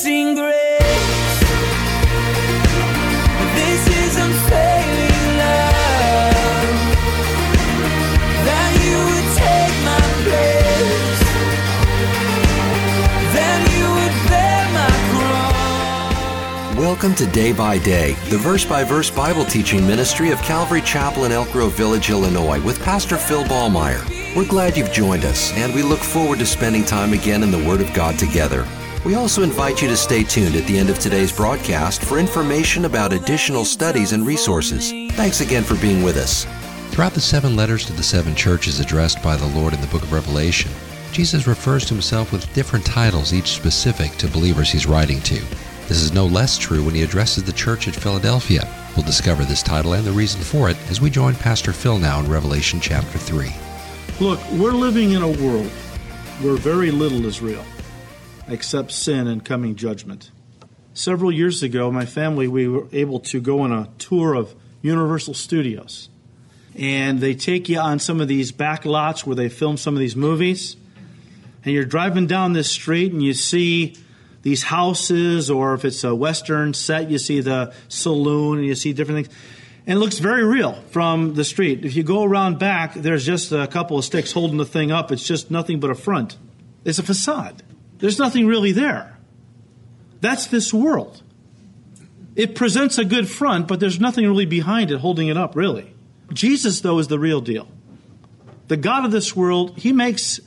Amazing grace. This is unfailing love. That you would take my place. Then you would bear my cross. Welcome to Day by Day, the verse by verse Bible teaching ministry of Calvary Chapel in Elk Grove Village, Illinois, with Pastor Phil Ballmaier. We're glad you've joined us, and we look forward to spending time again in the Word of God together. We also invite you to stay tuned at the end of today's broadcast for information about additional studies and resources. Thanks again for being with us. Throughout the seven letters to the seven churches addressed by the Lord in the book of Revelation, Jesus refers to himself with different titles, each specific to believers he's writing to. This is no less true when he addresses the church at Philadelphia. We'll discover this title and the reason for it as we join Pastor Phil now in Revelation chapter 3. Look, we're living in a world where very little is real except sin and coming judgment. Several years ago, my family, we were able to go on a tour of Universal Studios. And they take you on some of these back lots where they film some of these movies. And you're driving down this street and you see these houses, or if it's a Western set, you see the saloon and you see different things. And it looks very real from the street. If you go around back, there's just a couple of sticks holding the thing up. It's just nothing but a front. It's a facade. There's nothing really there. That's this world. It presents a good front, but there's nothing really behind it holding it up, really. Jesus, though, is the real deal. The God of this world, He makes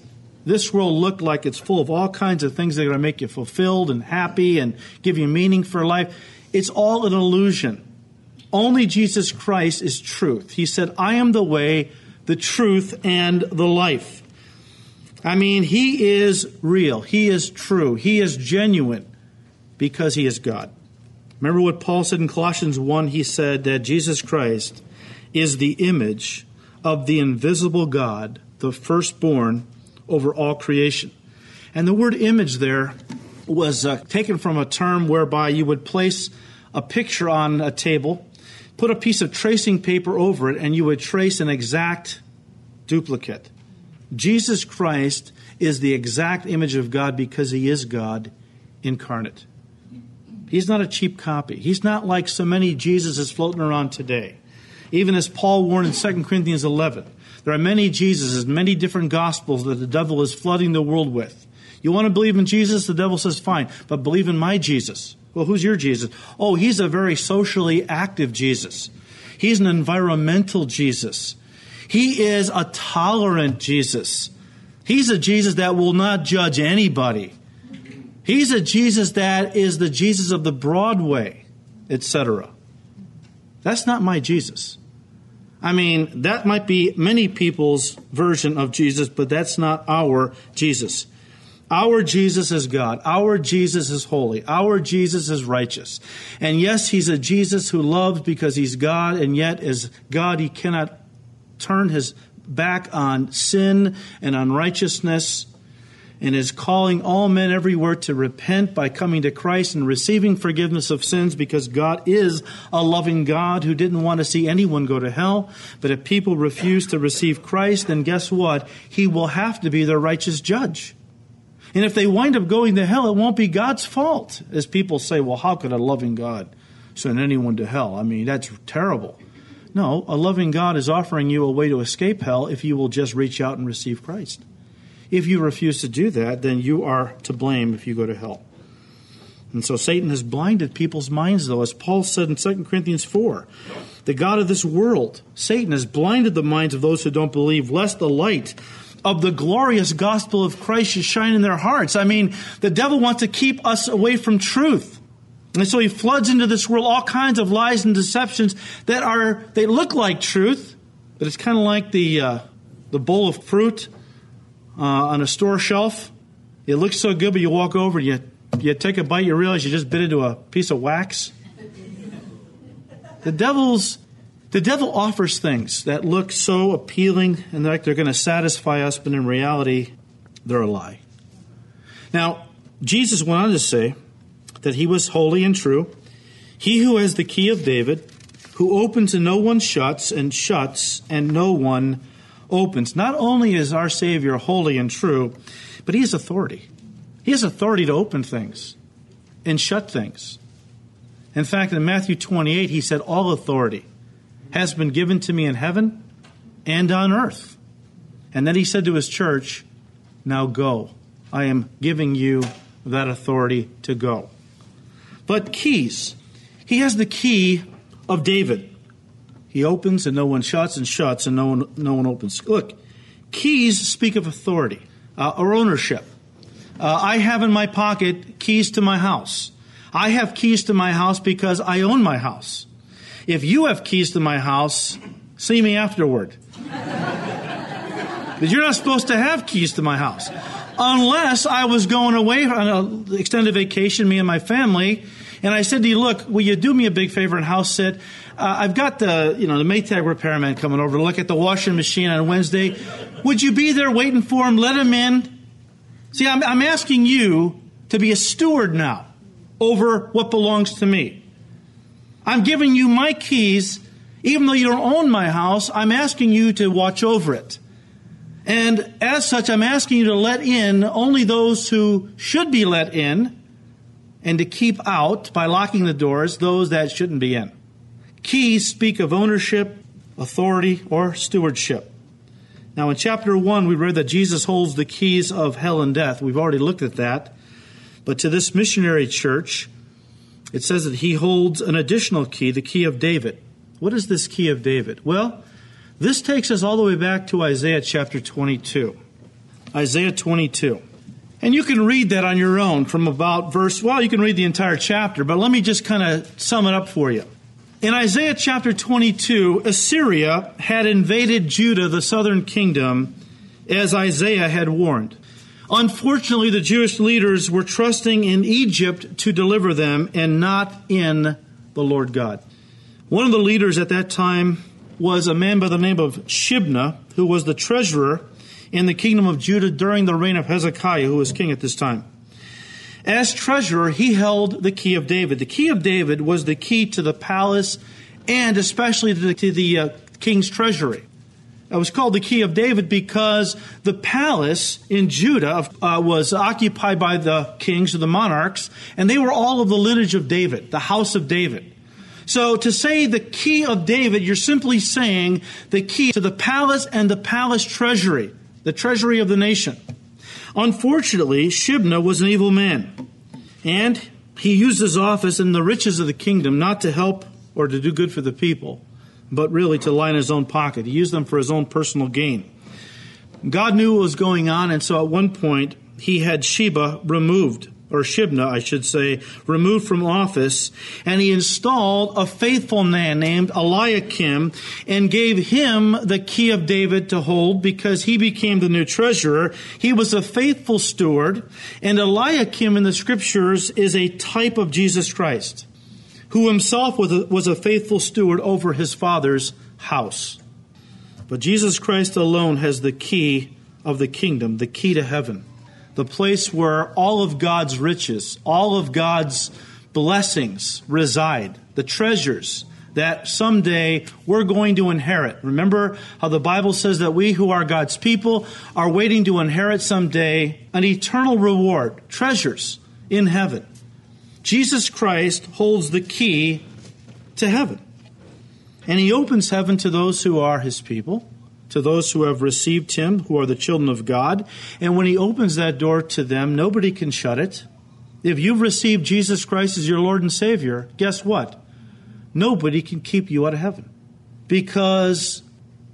this world look like it's full of all kinds of things that are going to make you fulfilled and happy and give you meaning for life. It's all an illusion. Only Jesus Christ is truth. He said, I am the way, the truth, and the life. I mean, He is real. He is true. He is genuine because He is God. Remember what Paul said in Colossians 1? He said that Jesus Christ is the image of the invisible God, the firstborn over all creation. And the word image there was uh, taken from a term whereby you would place a picture on a table, put a piece of tracing paper over it, and you would trace an exact duplicate. Jesus Christ is the exact image of God because he is God incarnate. He's not a cheap copy. He's not like so many Jesuses floating around today. Even as Paul warned in 2 Corinthians 11, there are many Jesuses, many different gospels that the devil is flooding the world with. You want to believe in Jesus? The devil says, fine, but believe in my Jesus. Well, who's your Jesus? Oh, he's a very socially active Jesus. He's an environmental Jesus. He is a tolerant Jesus. He's a Jesus that will not judge anybody. He's a Jesus that is the Jesus of the Broadway, etc. That's not my Jesus. I mean, that might be many people's version of Jesus, but that's not our Jesus. Our Jesus is God. Our Jesus is holy. Our Jesus is righteous. And yes, he's a Jesus who loves because he's God, and yet as God, he cannot turn his back on sin and unrighteousness and is calling all men everywhere to repent by coming to Christ and receiving forgiveness of sins because God is a loving God who didn't want to see anyone go to hell. But if people refuse to receive Christ, then guess what? He will have to be their righteous judge. And if they wind up going to hell, it won't be God's fault. As people say, well, how could a loving God send anyone to hell? I mean, that's terrible. No, a loving God is offering you a way to escape hell if you will just reach out and receive Christ. If you refuse to do that, then you are to blame if you go to hell. And so Satan has blinded people's minds, though, as Paul said in 2 Corinthians 4. The God of this world, Satan, has blinded the minds of those who don't believe, lest the light of the glorious gospel of Christ should shine in their hearts. I mean, the devil wants to keep us away from truth. And so he floods into this world all kinds of lies and deceptions that are, they look like truth, but it's kind of like the, uh, the bowl of fruit uh, on a store shelf. It looks so good, but you walk over and you, you take a bite, you realize you just bit into a piece of wax. The devil's the devil offers things that look so appealing and like they're going to satisfy us, but in reality, they're a lie. Now, Jesus went on to say, that he was holy and true. He who has the key of David, who opens and no one shuts, and shuts and no one opens. Not only is our Savior holy and true, but he has authority. He has authority to open things. and shut things. In fact, in Matthew 28, he said, All authority has been given to me in heaven and on earth. And then he said to his church, Now go. I am giving you that authority to go. But keys. He has the key of David. He opens and no one shuts, and shuts and no one, no one opens. Look, keys speak of authority uh, or ownership. Uh, I have in my pocket keys to my house. I have keys to my house because I own my house. If you have keys to my house, see me afterward. but you're not supposed to have keys to my house. Unless I was going away on an extended vacation, me and my family, and I said to you, look, will you do me a big favor and house sit? Uh, I've got the, you know, the Maytag repairman coming over to look at the washing machine on Wednesday. Would you be there waiting for him? Let him in. See, I'm, I'm asking you to be a steward now over what belongs to me. I'm giving you my keys, even though you don't own my house, I'm asking you to watch over it. And as such, I'm asking you to let in only those who should be let in and to keep out, by locking the doors, those that shouldn't be in. Keys speak of ownership, authority, or stewardship. Now, in chapter 1, we read that Jesus holds the keys of hell and death. We've already looked at that. But to this missionary church, it says that he holds an additional key, the key of David. What is this key of David? Well, this takes us all the way back to Isaiah chapter 22. Isaiah 22. And you can read that on your own from about verse, well, you can read the entire chapter, but let me just kind of sum it up for you. In Isaiah chapter 22, Assyria had invaded Judah, the southern kingdom, as Isaiah had warned. Unfortunately, the Jewish leaders were trusting in Egypt to deliver them and not in the Lord God. One of the leaders at that time was a man by the name of Shebna, who was the treasurer in the kingdom of Judah during the reign of Hezekiah, who was king at this time. As treasurer, he held the key of David. The key of David was the key to the palace and especially to the, to the uh, king's treasury. It was called the Key of David because the palace in Judah uh, was occupied by the kings or the monarchs, and they were all of the lineage of David, the house of David. So to say the key of David, you're simply saying the key to the palace and the palace treasury, the treasury of the nation. Unfortunately, Shebna was an evil man, and he used his office and the riches of the kingdom not to help or to do good for the people, but really to line his own pocket. He used them for his own personal gain. God knew what was going on, and so at one point he had Sheba removed, or Shebna, I should say, removed from office, and he installed a faithful man named Eliakim and gave him the key of David to hold because he became the new treasurer. He was a faithful steward, and Eliakim in the scriptures is a type of Jesus Christ who himself was a, was a faithful steward over his father's house. But Jesus Christ alone has the key of the kingdom, the key to heaven, the place where all of God's riches, all of God's blessings reside, the treasures that someday we're going to inherit. Remember how the Bible says that we who are God's people are waiting to inherit someday an eternal reward, treasures in heaven. Jesus Christ holds the key to heaven. And he opens heaven to those who are his people, to those who have received him, who are the children of God. And when he opens that door to them, nobody can shut it. If you've received Jesus Christ as your Lord and Savior, guess what? Nobody can keep you out of heaven. Because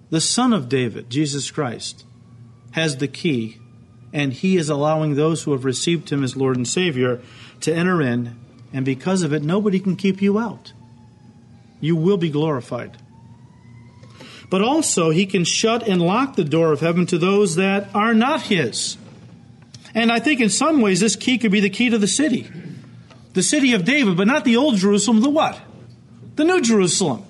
the Son of David, Jesus Christ, has the key, and he is allowing those who have received him as Lord and Savior to enter in, and because of it, nobody can keep you out. You will be glorified. But also, he can shut and lock the door of heaven to those that are not his. And I think in some ways, this key could be the key to the city. The city of David, but not the old Jerusalem, the what? The new Jerusalem.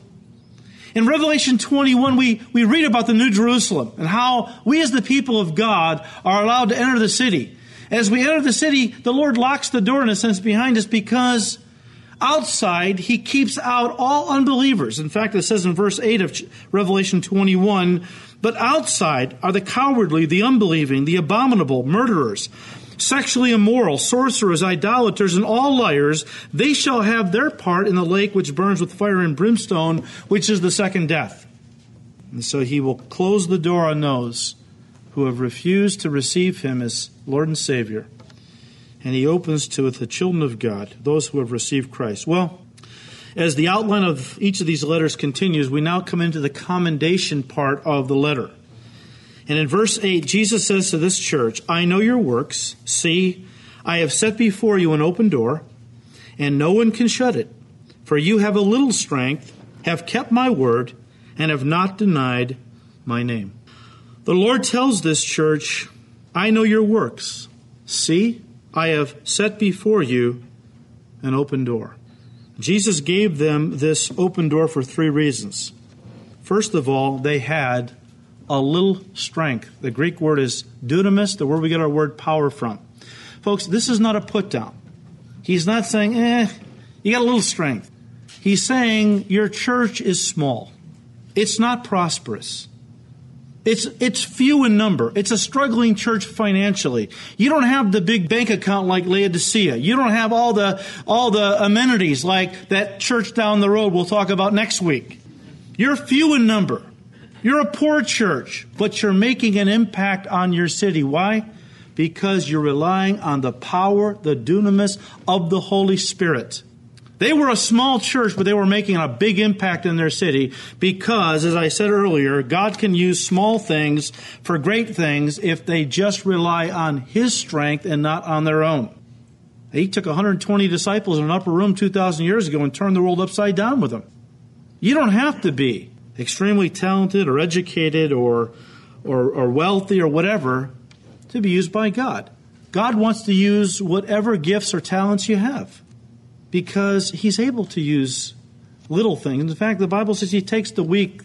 In Revelation 21, we, we read about the New Jerusalem and how we as the people of God are allowed to enter the city. As we enter the city, the Lord locks the door in a sense behind us because outside he keeps out all unbelievers. In fact, it says in verse 8 of Revelation 21 But outside are the cowardly, the unbelieving, the abominable, murderers, sexually immoral, sorcerers, idolaters, and all liars, they shall have their part in the lake which burns with fire and brimstone, which is the second death. And so he will close the door on those who have refused to receive him as Lord and Savior. And he opens to the children of God, those who have received Christ. Well, as the outline of each of these letters continues, we now come into the commendation part of the letter. And in verse 8, Jesus says to this church, I know your works. See, I have set before you an open door, and no one can shut it. For you have a little strength, have kept my word, and have not denied my name. The Lord tells this church, I know your works. See, I have set before you an open door. Jesus gave them this open door for three reasons. First of all, they had a little strength. The Greek word is dunamis, the word we get our word power from. Folks, this is not a put down. He's not saying, eh, you got a little strength. He's saying your church is small. It's not prosperous. It's, it's few in number. It's a struggling church financially. You don't have the big bank account like Laodicea. You don't have all the, all the amenities like that church down the road we'll talk about next week. You're few in number. You're a poor church, but you're making an impact on your city. Why? Because you're relying on the power, the dunamis of the Holy Spirit. They were a small church, but they were making a big impact in their city because, as I said earlier, God can use small things for great things if they just rely on His strength and not on their own. He took 120 disciples in an upper room 2,000 years ago and turned the world upside down with them. You don't have to be extremely talented or educated or, or, or wealthy or whatever to be used by God. God wants to use whatever gifts or talents you have because he's able to use little things. In fact, the Bible says he takes the weak,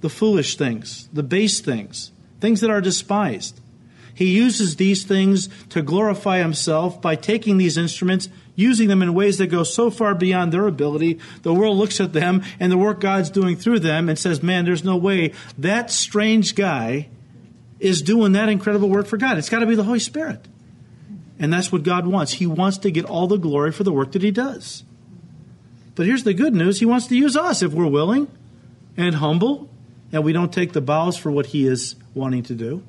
the foolish things, the base things, things that are despised. He uses these things to glorify himself by taking these instruments, using them in ways that go so far beyond their ability. The world looks at them and the work God's doing through them and says, Man, there's no way that strange guy is doing that incredible work for God. It's got to be the Holy Spirit. And that's what God wants. He wants to get all the glory for the work that He does. But here's the good news He wants to use us if we're willing and humble and we don't take the bows for what He is wanting to do.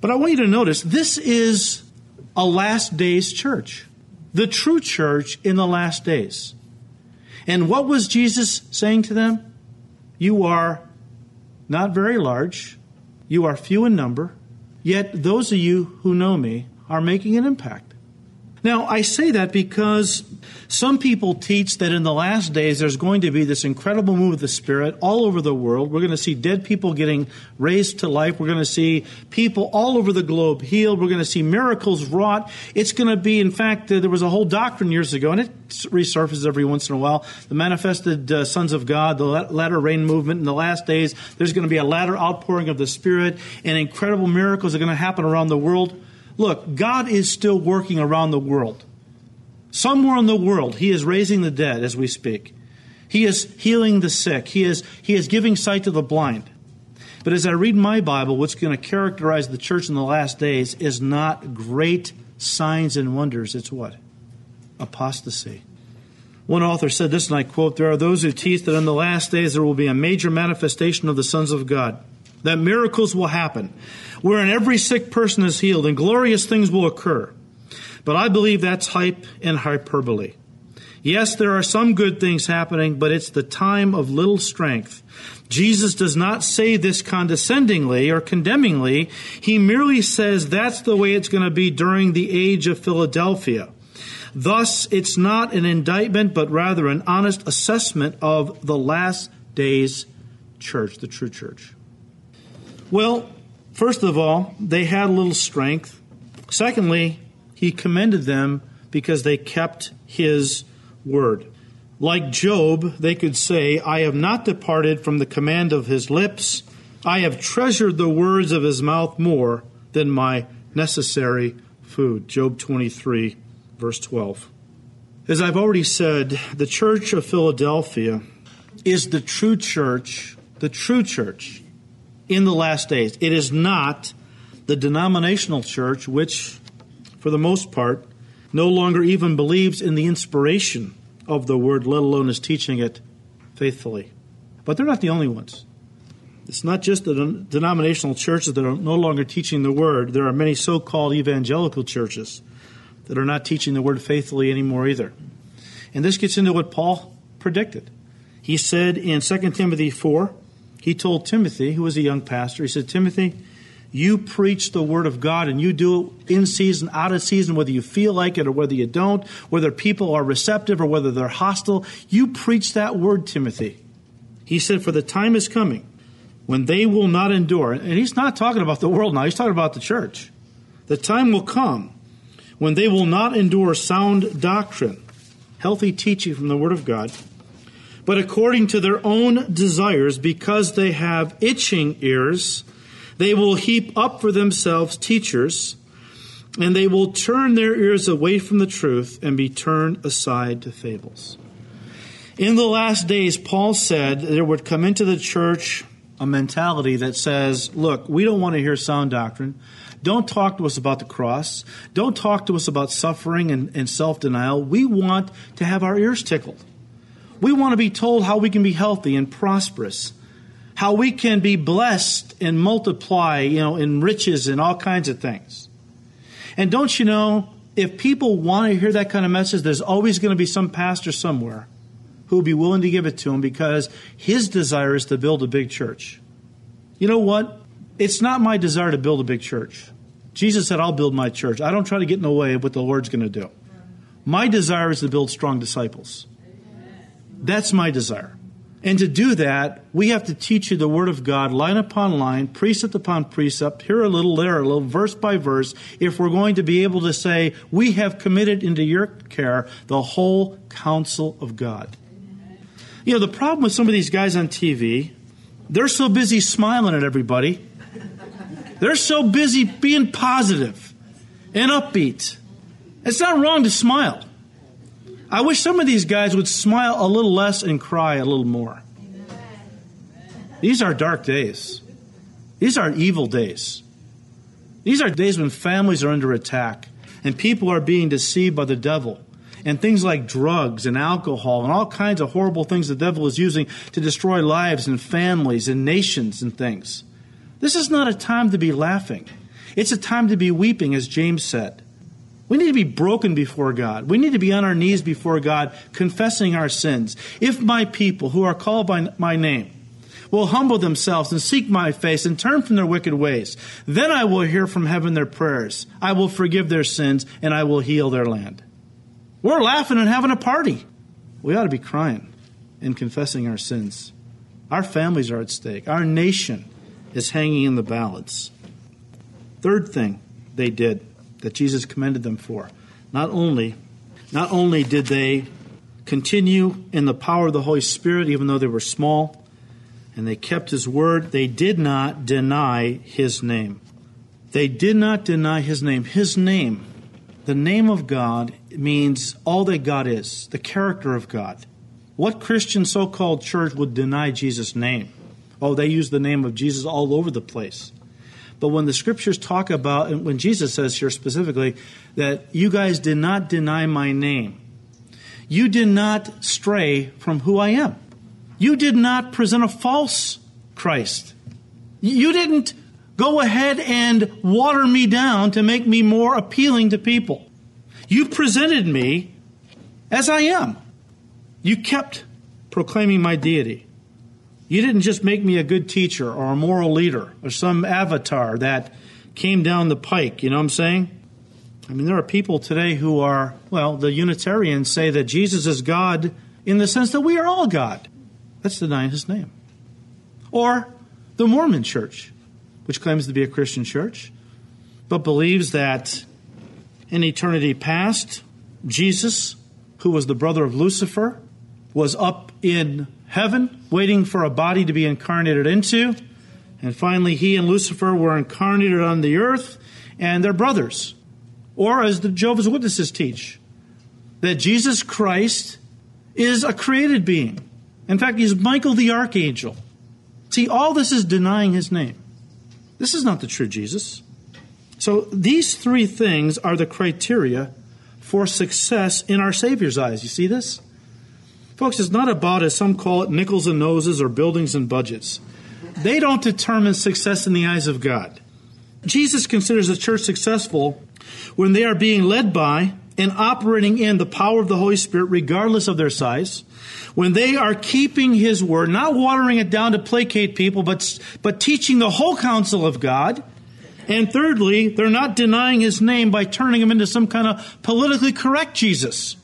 But I want you to notice this is a last days church, the true church in the last days. And what was Jesus saying to them? You are not very large, you are few in number, yet those of you who know me are making an impact. Now, I say that because some people teach that in the last days there's going to be this incredible move of the Spirit all over the world. We're going to see dead people getting raised to life. We're going to see people all over the globe healed. We're going to see miracles wrought. It's going to be, in fact, uh, there was a whole doctrine years ago, and it resurfaces every once in a while. The manifested uh, sons of God, the latter rain movement in the last days. There's going to be a latter outpouring of the Spirit, and incredible miracles are going to happen around the world. Look, God is still working around the world. Somewhere in the world, He is raising the dead as we speak. He is healing the sick. He is, he is giving sight to the blind. But as I read my Bible, what's going to characterize the church in the last days is not great signs and wonders. It's what? Apostasy. One author said this, and I quote There are those who teach that in the last days there will be a major manifestation of the sons of God, that miracles will happen, wherein every sick person is healed and glorious things will occur. But I believe that's hype and hyperbole. Yes, there are some good things happening, but it's the time of little strength. Jesus does not say this condescendingly or condemningly. He merely says that's the way it's going to be during the age of Philadelphia. Thus, it's not an indictment, but rather an honest assessment of the last days church, the true church. Well, First of all, they had a little strength. Secondly, he commended them because they kept his word. Like Job, they could say, I have not departed from the command of his lips. I have treasured the words of his mouth more than my necessary food. Job 23, verse 12. As I've already said, the church of Philadelphia is the true church, the true church in the last days. It is not the denominational church, which for the most part, no longer even believes in the inspiration of the word, let alone is teaching it faithfully. But they're not the only ones. It's not just the denominational churches that are no longer teaching the word. There are many so called evangelical churches that are not teaching the word faithfully anymore either. And this gets into what Paul predicted. He said in 2 Timothy 4, he told Timothy, who was a young pastor, he said, Timothy, you preach the word of God and you do it in season, out of season, whether you feel like it or whether you don't, whether people are receptive or whether they're hostile. You preach that word, Timothy. He said, For the time is coming when they will not endure. And he's not talking about the world now, he's talking about the church. The time will come when they will not endure sound doctrine, healthy teaching from the Word of God, but according to their own desires, because they have itching ears they will heap up for themselves teachers, and they will turn their ears away from the truth and be turned aside to fables. In the last days, Paul said there would come into the church a mentality that says, look, we don't want to hear sound doctrine. Don't talk to us about the cross. Don't talk to us about suffering and, and self denial. We want to have our ears tickled. We want to be told how we can be healthy and prosperous how we can be blessed and multiply, you know, in riches and all kinds of things. And don't you know, if people want to hear that kind of message, there's always going to be some pastor somewhere who will be willing to give it to them because his desire is to build a big church. You know what? It's not my desire to build a big church. Jesus said, I'll build my church. I don't try to get in the way of what the Lord's going to do. My desire is to build strong disciples. That's my desire. And to do that, we have to teach you the Word of God line upon line, precept upon precept, here a little, there a little, verse by verse, if we're going to be able to say, we have committed into your care the whole counsel of God. You know, the problem with some of these guys on TV, they're so busy smiling at everybody. They're so busy being positive and upbeat. It's not wrong to smile. I wish some of these guys would smile a little less and cry a little more. These are dark days. These are evil days. These are days when families are under attack and people are being deceived by the devil. And things like drugs and alcohol and all kinds of horrible things the devil is using to destroy lives and families and nations and things. This is not a time to be laughing. It's a time to be weeping, as James said. We need to be broken before God. We need to be on our knees before God, confessing our sins. If my people who are called by my name will humble themselves and seek my face and turn from their wicked ways, then I will hear from heaven their prayers. I will forgive their sins and I will heal their land. We're laughing and having a party. We ought to be crying and confessing our sins. Our families are at stake. Our nation is hanging in the balance. Third thing they did that Jesus commended them for. Not only, not only did they continue in the power of the Holy Spirit, even though they were small, and they kept his word, they did not deny his name. They did not deny his name. His name, the name of God, means all that God is, the character of God. What Christian so called church would deny Jesus' name? Oh, they use the name of Jesus all over the place. But when the scriptures talk about, and when Jesus says here specifically, that you guys did not deny my name, you did not stray from who I am. You did not present a false Christ. You didn't go ahead and water me down to make me more appealing to people. You presented me as I am. You kept proclaiming my deity. You didn't just make me a good teacher or a moral leader or some avatar that came down the pike. You know what I'm saying? I mean, there are people today who are, well, the Unitarians say that Jesus is God in the sense that we are all God. That's denying his name. Or the Mormon church, which claims to be a Christian church, but believes that in eternity past, Jesus, who was the brother of Lucifer, was up in heaven, waiting for a body to be incarnated into. And finally, he and Lucifer were incarnated on the earth, and they're brothers. Or, as the Jehovah's Witnesses teach, that Jesus Christ is a created being. In fact, he's Michael the archangel. See, all this is denying his name. This is not the true Jesus. So these three things are the criteria for success in our Savior's eyes. You see this? Folks, it's not about, as some call it, nickels and noses or buildings and budgets. They don't determine success in the eyes of God. Jesus considers the church successful when they are being led by and operating in the power of the Holy Spirit, regardless of their size, when they are keeping His word, not watering it down to placate people, but, but teaching the whole counsel of God. And thirdly, they're not denying His name by turning Him into some kind of politically correct Jesus.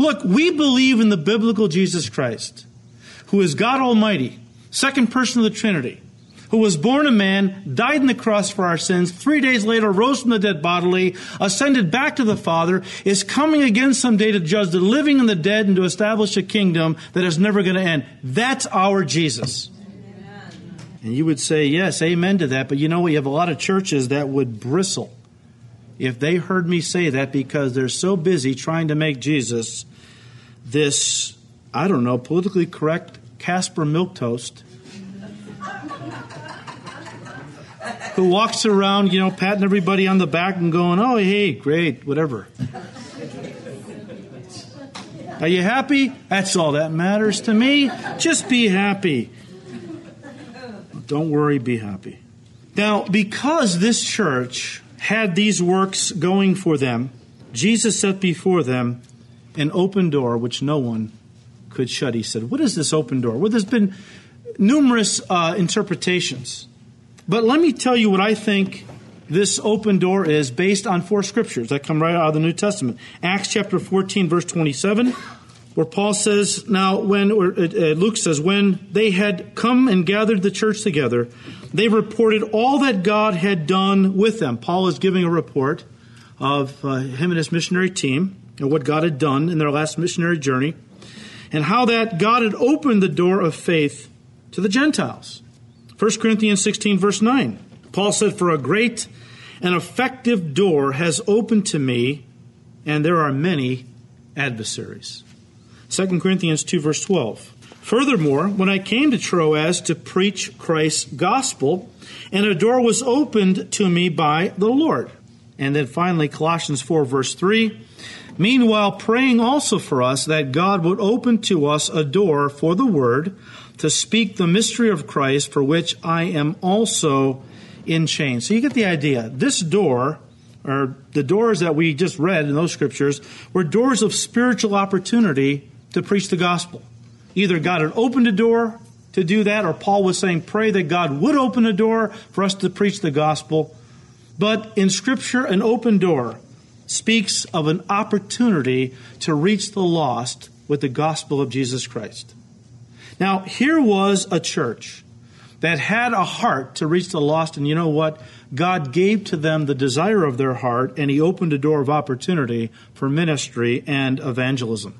Look, we believe in the biblical Jesus Christ, who is God Almighty, second person of the Trinity, who was born a man, died on the cross for our sins, three days later rose from the dead bodily, ascended back to the Father, is coming again someday to judge the living and the dead and to establish a kingdom that is never going to end. That's our Jesus. And you would say, yes, amen to that. But you know, we have a lot of churches that would bristle if they heard me say that because they're so busy trying to make Jesus this, I don't know, politically correct Caspar Milquetoast who walks around, you know, patting everybody on the back and going, oh, hey, great, whatever. Are you happy? That's all that matters to me. Just be happy. Don't worry, be happy. Now, because this church had these works going for them, Jesus set before them an open door which no one could shut. He said, What is this open door? Well, there's been numerous uh, interpretations. But let me tell you what I think this open door is based on four scriptures that come right out of the New Testament. Acts chapter 14, verse 27, where Paul says, Now, when, or uh, uh, Luke says, when they had come and gathered the church together, they reported all that God had done with them. Paul is giving a report of uh, him and his missionary team and what God had done in their last missionary journey, and how that God had opened the door of faith to the Gentiles. 1 Corinthians 16, verse 9. Paul said, For a great and effective door has opened to me, and there are many adversaries. 2 Corinthians 2, verse 12. Furthermore, when I came to Troas to preach Christ's gospel, and a door was opened to me by the Lord. And then finally, Colossians 4, verse 3. Meanwhile, praying also for us that God would open to us a door for the word to speak the mystery of Christ, for which I am also in chains. So you get the idea. This door, or the doors that we just read in those scriptures, were doors of spiritual opportunity to preach the gospel. Either God had opened a door to do that, or Paul was saying, pray that God would open a door for us to preach the gospel. But in Scripture, an open door speaks of an opportunity to reach the lost with the gospel of Jesus Christ. Now, here was a church that had a heart to reach the lost, and you know what? God gave to them the desire of their heart, and He opened a door of opportunity for ministry and evangelism.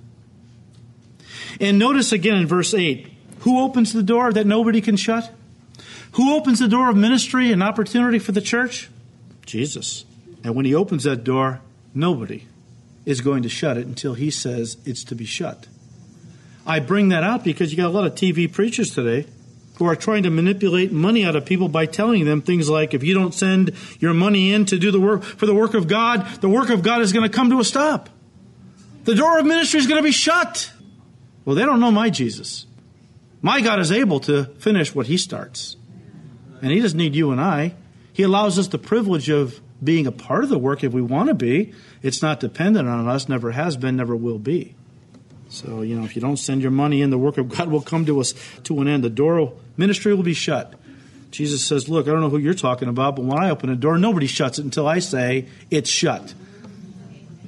And notice again in verse 8 who opens the door that nobody can shut? Who opens the door of ministry and opportunity for the church? Jesus. And when He opens that door, Nobody is going to shut it until he says it's to be shut. I bring that out because you got a lot of TV preachers today who are trying to manipulate money out of people by telling them things like if you don't send your money in to do the work for the work of God, the work of God is going to come to a stop. The door of ministry is going to be shut. Well, they don't know my Jesus. My God is able to finish what he starts. And he doesn't need you and I. He allows us the privilege of being a part of the work if we want to be. It's not dependent on us, never has been, never will be. So, you know, if you don't send your money in, the work of God will come to us to an end. The door ministry will be shut. Jesus says, Look, I don't know who you're talking about, but when I open a door, nobody shuts it until I say it's shut.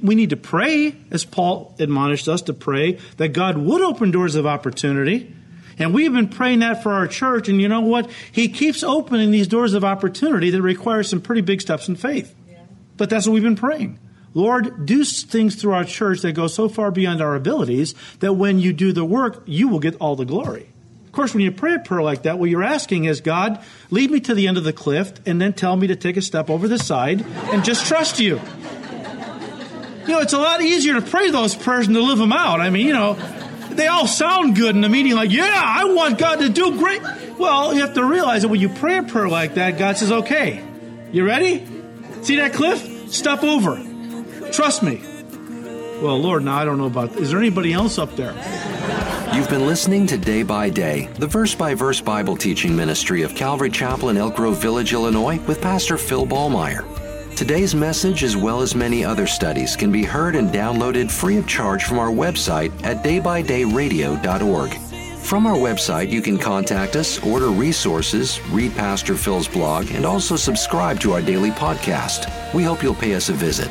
We need to pray, as Paul admonished us to pray, that God would open doors of opportunity and we've been praying that for our church. And you know what? He keeps opening these doors of opportunity that require some pretty big steps in faith. Yeah. But that's what we've been praying. Lord, do things through our church that go so far beyond our abilities that when you do the work, you will get all the glory. Of course, when you pray a prayer like that, what you're asking is, God, lead me to the end of the cliff and then tell me to take a step over the side and just trust you. You know, it's a lot easier to pray those prayers than to live them out. I mean, you know, they all sound good in a meeting, like, yeah, I want God to do great. Well, you have to realize that when you pray a prayer like that, God says, okay, you ready? See that cliff? Step over. Trust me. Well, Lord, now I don't know about. Is there anybody else up there? You've been listening to Day by Day, the verse by verse Bible teaching ministry of Calvary Chapel in Elk Grove Village, Illinois, with Pastor Phil Ballmaier. Today's message, as well as many other studies, can be heard and downloaded free of charge from our website at daybydayradio.org. From our website, you can contact us, order resources, read Pastor Phil's blog, and also subscribe to our daily podcast. We hope you'll pay us a visit.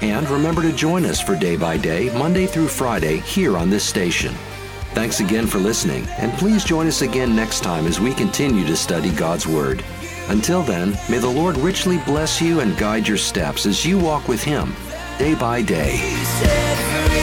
And remember to join us for Day by Day, Monday through Friday, here on this station. Thanks again for listening, and please join us again next time as we continue to study God's Word. Until then, may the Lord richly bless you and guide your steps as you walk with Him day by day.